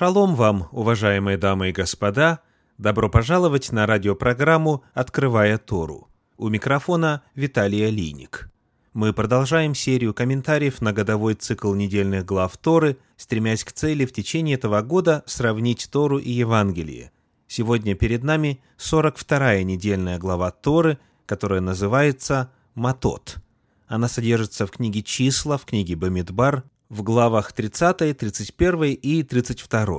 Шалом вам, уважаемые дамы и господа! Добро пожаловать на радиопрограмму «Открывая Тору». У микрофона Виталий Алиник. Мы продолжаем серию комментариев на годовой цикл недельных глав Торы, стремясь к цели в течение этого года сравнить Тору и Евангелие. Сегодня перед нами 42-я недельная глава Торы, которая называется «Матот». Она содержится в книге «Числа», в книге «Бамидбар», в главах 30, 31 и 32.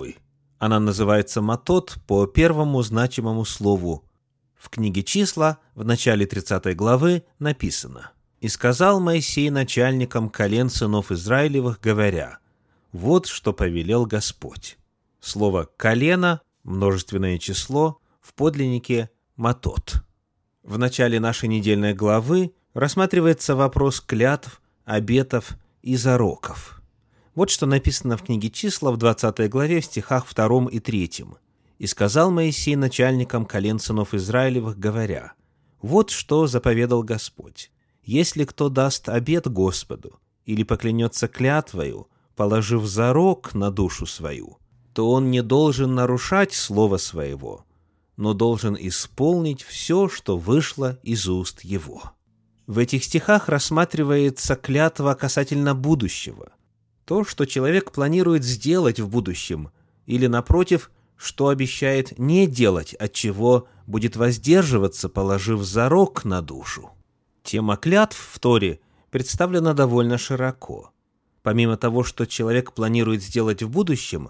Она называется «Матот» по первому значимому слову. В книге «Числа» в начале 30 главы написано «И сказал Моисей начальникам колен сынов Израилевых, говоря, «Вот что повелел Господь». Слово «колено» – множественное число, в подлиннике «матот». В начале нашей недельной главы рассматривается вопрос клятв, обетов и зароков – вот что написано в книге «Числа» в 20 главе в стихах 2 и 3. «И сказал Моисей начальникам колен сынов Израилевых, говоря, «Вот что заповедал Господь. Если кто даст обет Господу или поклянется клятвою, положив зарок на душу свою, то он не должен нарушать слово своего, но должен исполнить все, что вышло из уст его». В этих стихах рассматривается клятва касательно будущего – то, что человек планирует сделать в будущем, или, напротив, что обещает не делать, от чего будет воздерживаться, положив зарок на душу. Тема клятв в Торе представлена довольно широко. Помимо того, что человек планирует сделать в будущем,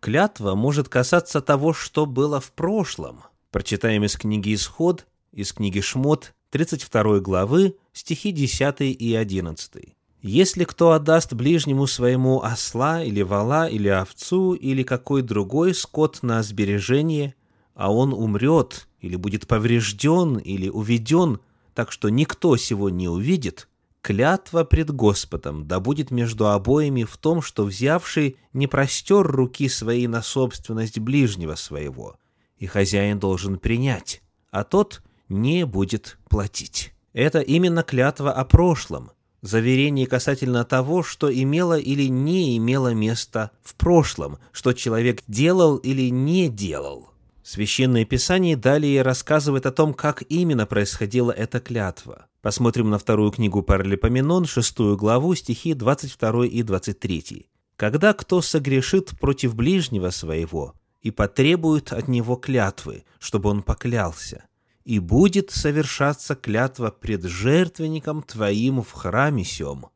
клятва может касаться того, что было в прошлом. Прочитаем из книги «Исход», из книги «Шмот», 32 главы, стихи 10 и 11. Если кто отдаст ближнему своему осла или вала или овцу или какой другой скот на сбережение, а он умрет или будет поврежден или уведен, так что никто сего не увидит, клятва пред Господом да будет между обоими в том, что взявший не простер руки свои на собственность ближнего своего, и хозяин должен принять, а тот не будет платить. Это именно клятва о прошлом – заверение касательно того, что имело или не имело место в прошлом, что человек делал или не делал. Священное Писание далее рассказывает о том, как именно происходила эта клятва. Посмотрим на вторую книгу Паралипоменон, шестую главу, стихи 22 и 23. «Когда кто согрешит против ближнего своего и потребует от него клятвы, чтобы он поклялся, и будет совершаться клятва пред жертвенником твоим в храме сем.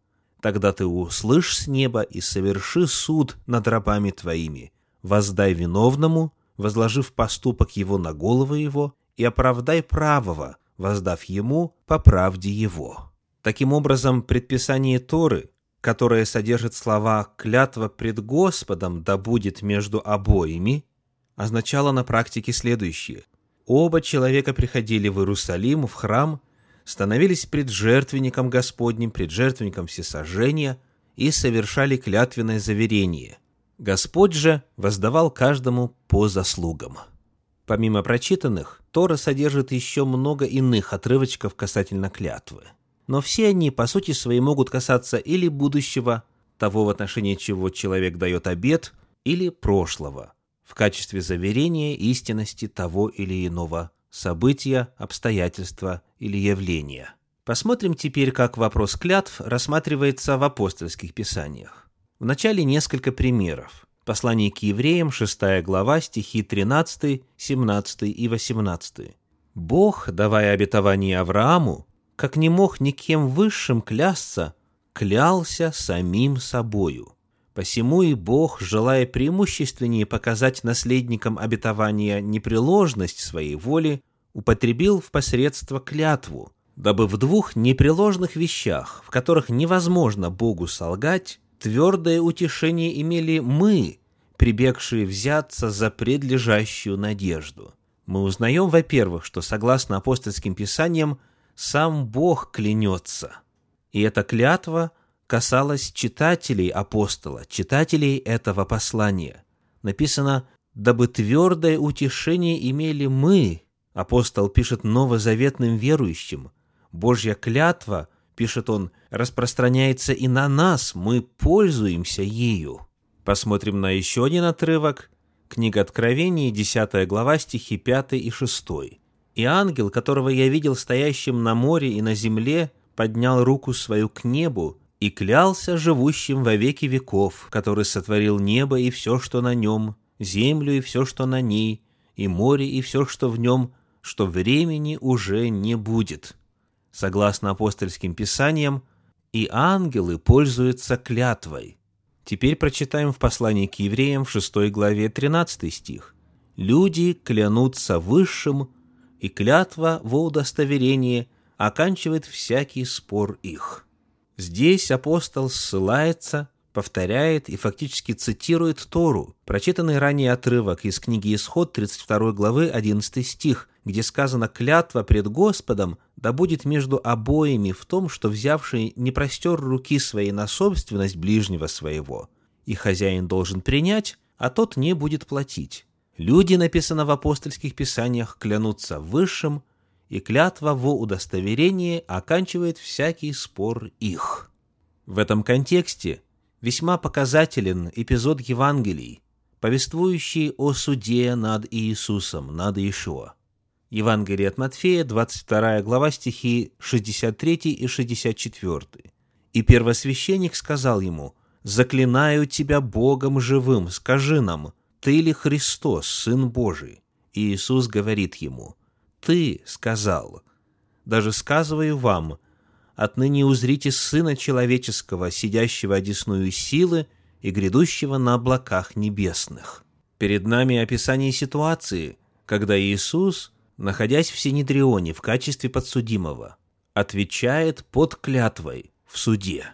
Тогда ты услышь с неба и соверши суд над рабами твоими. Воздай виновному, возложив поступок его на голову его, и оправдай правого, воздав ему по правде его». Таким образом, предписание Торы, которое содержит слова «клятва пред Господом да будет между обоими», означало на практике следующее – Оба человека приходили в Иерусалим, в храм, становились пред жертвенником Господним, пред жертвенником всесожжения и совершали клятвенное заверение. Господь же воздавал каждому по заслугам. Помимо прочитанных, Тора содержит еще много иных отрывочков касательно клятвы. Но все они, по сути своей, могут касаться или будущего, того в отношении чего человек дает обет, или прошлого, в качестве заверения истинности того или иного события, обстоятельства или явления. Посмотрим теперь, как вопрос клятв рассматривается в апостольских писаниях. Вначале несколько примеров. Послание к евреям, 6 глава, стихи 13, 17 и 18. «Бог, давая обетование Аврааму, как не мог никем высшим клясться, клялся самим собою, Посему и Бог, желая преимущественнее показать наследникам обетования непреложность своей воли, употребил в посредство клятву, дабы в двух непреложных вещах, в которых невозможно Богу солгать, твердое утешение имели мы, прибегшие взяться за предлежащую надежду. Мы узнаем, во-первых, что согласно апостольским писаниям, сам Бог клянется, и эта клятва – касалось читателей апостола, читателей этого послания. Написано «Дабы твердое утешение имели мы», апостол пишет новозаветным верующим. Божья клятва, пишет он, распространяется и на нас, мы пользуемся ею. Посмотрим на еще один отрывок. Книга Откровений, 10 глава, стихи 5 и 6. «И ангел, которого я видел стоящим на море и на земле, поднял руку свою к небу и клялся живущим во веки веков, который сотворил небо и все, что на нем, землю и все, что на ней, и море и все, что в нем, что времени уже не будет. Согласно апостольским писаниям, и ангелы пользуются клятвой. Теперь прочитаем в послании к евреям в 6 главе 13 стих. «Люди клянутся высшим, и клятва во удостоверение оканчивает всякий спор их». Здесь апостол ссылается повторяет и фактически цитирует Тору, прочитанный ранее отрывок из книги Исход 32 главы 11 стих, где сказано «клятва пред Господом да будет между обоими в том, что взявший не простер руки своей на собственность ближнего своего, и хозяин должен принять, а тот не будет платить». Люди, написано в апостольских писаниях, клянутся высшим, и клятва во удостоверении оканчивает всякий спор их. В этом контексте весьма показателен эпизод Евангелий, повествующий о суде над Иисусом, над Иешуа. Евангелие от Матфея, 22 глава, стихи 63 и 64. «И первосвященник сказал ему, «Заклинаю тебя Богом живым, скажи нам, ты ли Христос, Сын Божий?» И Иисус говорит ему, «Ты сказал, даже сказываю вам, отныне узрите Сына Человеческого, сидящего одесную силы и грядущего на облаках небесных. Перед нами описание ситуации, когда Иисус, находясь в Синедрионе в качестве подсудимого, отвечает под клятвой в суде.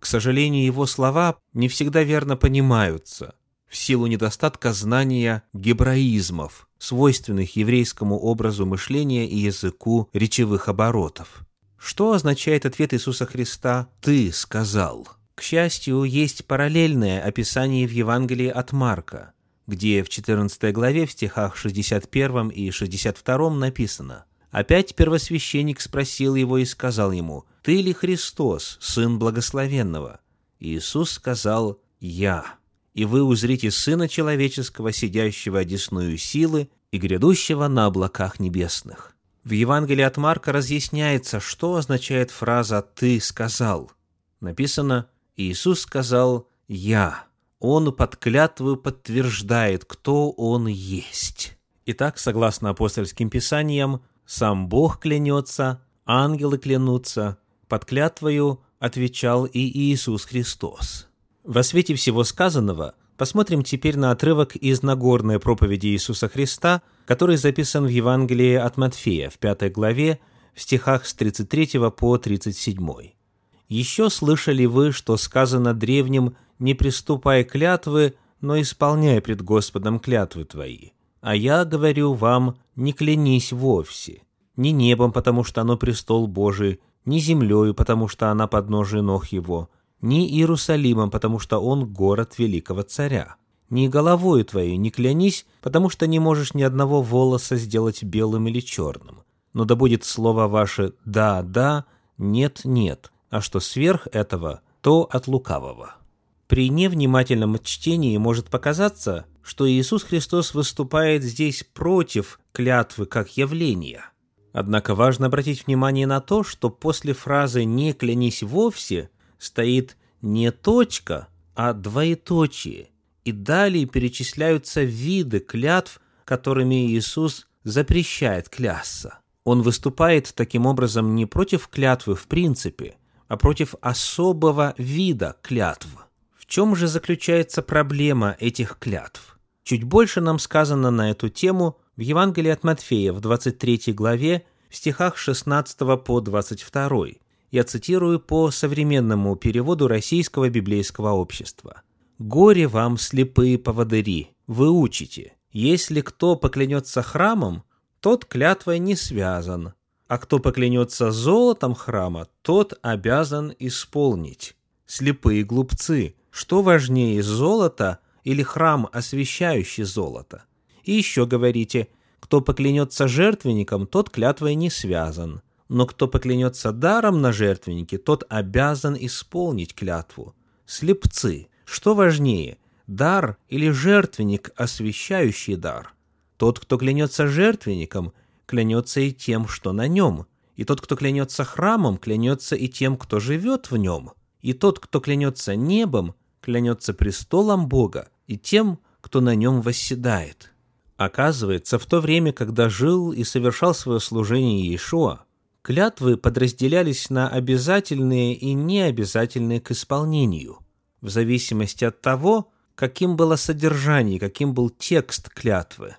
К сожалению, его слова не всегда верно понимаются в силу недостатка знания гебраизмов, свойственных еврейскому образу мышления и языку речевых оборотов. Что означает ответ Иисуса Христа «Ты сказал»? К счастью, есть параллельное описание в Евангелии от Марка, где в 14 главе в стихах 61 и 62 написано «Опять первосвященник спросил его и сказал ему, «Ты ли Христос, Сын Благословенного?» Иисус сказал «Я» и вы узрите Сына Человеческого, сидящего одесную силы и грядущего на облаках небесных. В Евангелии от Марка разъясняется, что означает фраза «ты сказал». Написано «Иисус сказал «я». Он под клятву подтверждает, кто Он есть. Итак, согласно апостольским писаниям, сам Бог клянется, ангелы клянутся, под клятвою отвечал и Иисус Христос. Во свете всего сказанного – Посмотрим теперь на отрывок из Нагорной проповеди Иисуса Христа, который записан в Евангелии от Матфея в пятой главе в стихах с 33 по 37. «Еще слышали вы, что сказано древним, не приступай клятвы, но исполняй пред Господом клятвы твои. А я говорю вам, не клянись вовсе, ни небом, потому что оно престол Божий, ни землею, потому что она подножие ног его, ни Иерусалимом, потому что он город великого царя. Ни головою твоей не клянись, потому что не можешь ни одного волоса сделать белым или черным. Но да будет слово ваше «да, да», «нет, нет», а что сверх этого, то от лукавого. При невнимательном чтении может показаться, что Иисус Христос выступает здесь против клятвы как явления. Однако важно обратить внимание на то, что после фразы «не клянись вовсе» стоит не точка, а двоеточие, и далее перечисляются виды клятв, которыми Иисус запрещает клясться. Он выступает таким образом не против клятвы в принципе, а против особого вида клятв. В чем же заключается проблема этих клятв? Чуть больше нам сказано на эту тему в Евангелии от Матфея в 23 главе в стихах 16 по 22. Я цитирую по современному переводу Российского библейского общества. «Горе вам, слепые поводыри, вы учите. Если кто поклянется храмом, тот клятвой не связан, а кто поклянется золотом храма, тот обязан исполнить. Слепые глупцы, что важнее, золото или храм, освящающий золото? И еще говорите, кто поклянется жертвенником, тот клятвой не связан но кто поклянется даром на жертвеннике, тот обязан исполнить клятву. Слепцы, что важнее, дар или жертвенник, освящающий дар. Тот, кто клянется жертвенником, клянется и тем, что на нем. И тот, кто клянется храмом, клянется и тем, кто живет в нем. И тот, кто клянется небом, клянется престолом Бога и тем, кто на нем восседает. Оказывается, в то время, когда жил и совершал свое служение Иешуа, клятвы подразделялись на обязательные и необязательные к исполнению, в зависимости от того, каким было содержание, каким был текст клятвы.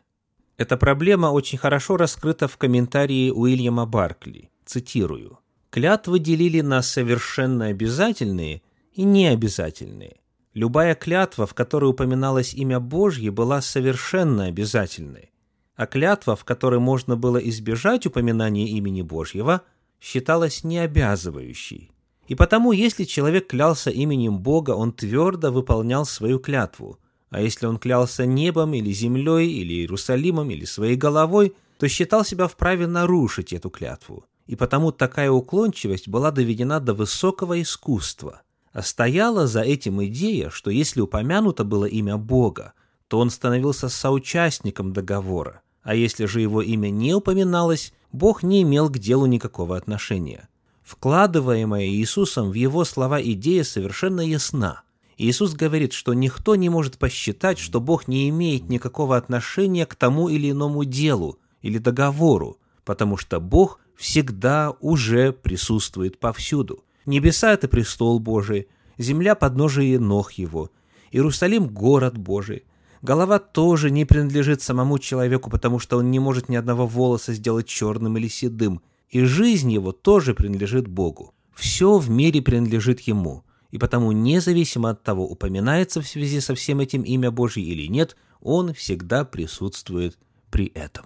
Эта проблема очень хорошо раскрыта в комментарии Уильяма Баркли. Цитирую. «Клятвы делили на совершенно обязательные и необязательные. Любая клятва, в которой упоминалось имя Божье, была совершенно обязательной, а клятва, в которой можно было избежать упоминания имени Божьего, считалась необязывающей. И потому, если человек клялся именем Бога, он твердо выполнял свою клятву, а если он клялся небом или землей, или Иерусалимом, или своей головой, то считал себя вправе нарушить эту клятву. И потому такая уклончивость была доведена до высокого искусства – а стояла за этим идея, что если упомянуто было имя Бога, то он становился соучастником договора, а если же его имя не упоминалось, Бог не имел к делу никакого отношения. Вкладываемая Иисусом в его слова идея совершенно ясна. Иисус говорит, что никто не может посчитать, что Бог не имеет никакого отношения к тому или иному делу или договору, потому что Бог всегда уже присутствует повсюду. Небеса — это престол Божий, земля — подножие ног его, Иерусалим — город Божий. Голова тоже не принадлежит самому человеку, потому что он не может ни одного волоса сделать черным или седым, и жизнь его тоже принадлежит Богу. Все в мире принадлежит ему, и потому, независимо от того, упоминается в связи со всем этим имя Божье или нет, он всегда присутствует при этом.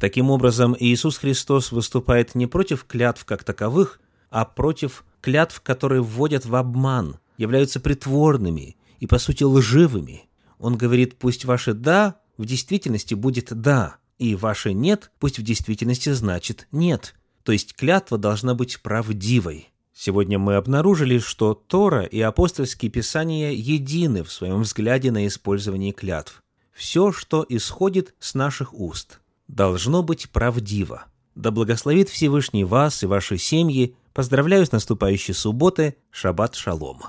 Таким образом, Иисус Христос выступает не против клятв как таковых, а против клятв, которые вводят в обман, являются притворными и, по сути, лживыми. Он говорит, пусть ваше «да» в действительности будет «да», и ваше «нет» пусть в действительности значит «нет». То есть клятва должна быть правдивой. Сегодня мы обнаружили, что Тора и апостольские писания едины в своем взгляде на использование клятв. Все, что исходит с наших уст, должно быть правдиво. Да благословит Всевышний вас и ваши семьи, Поздравляю с наступающей субботы. Шаббат шалом.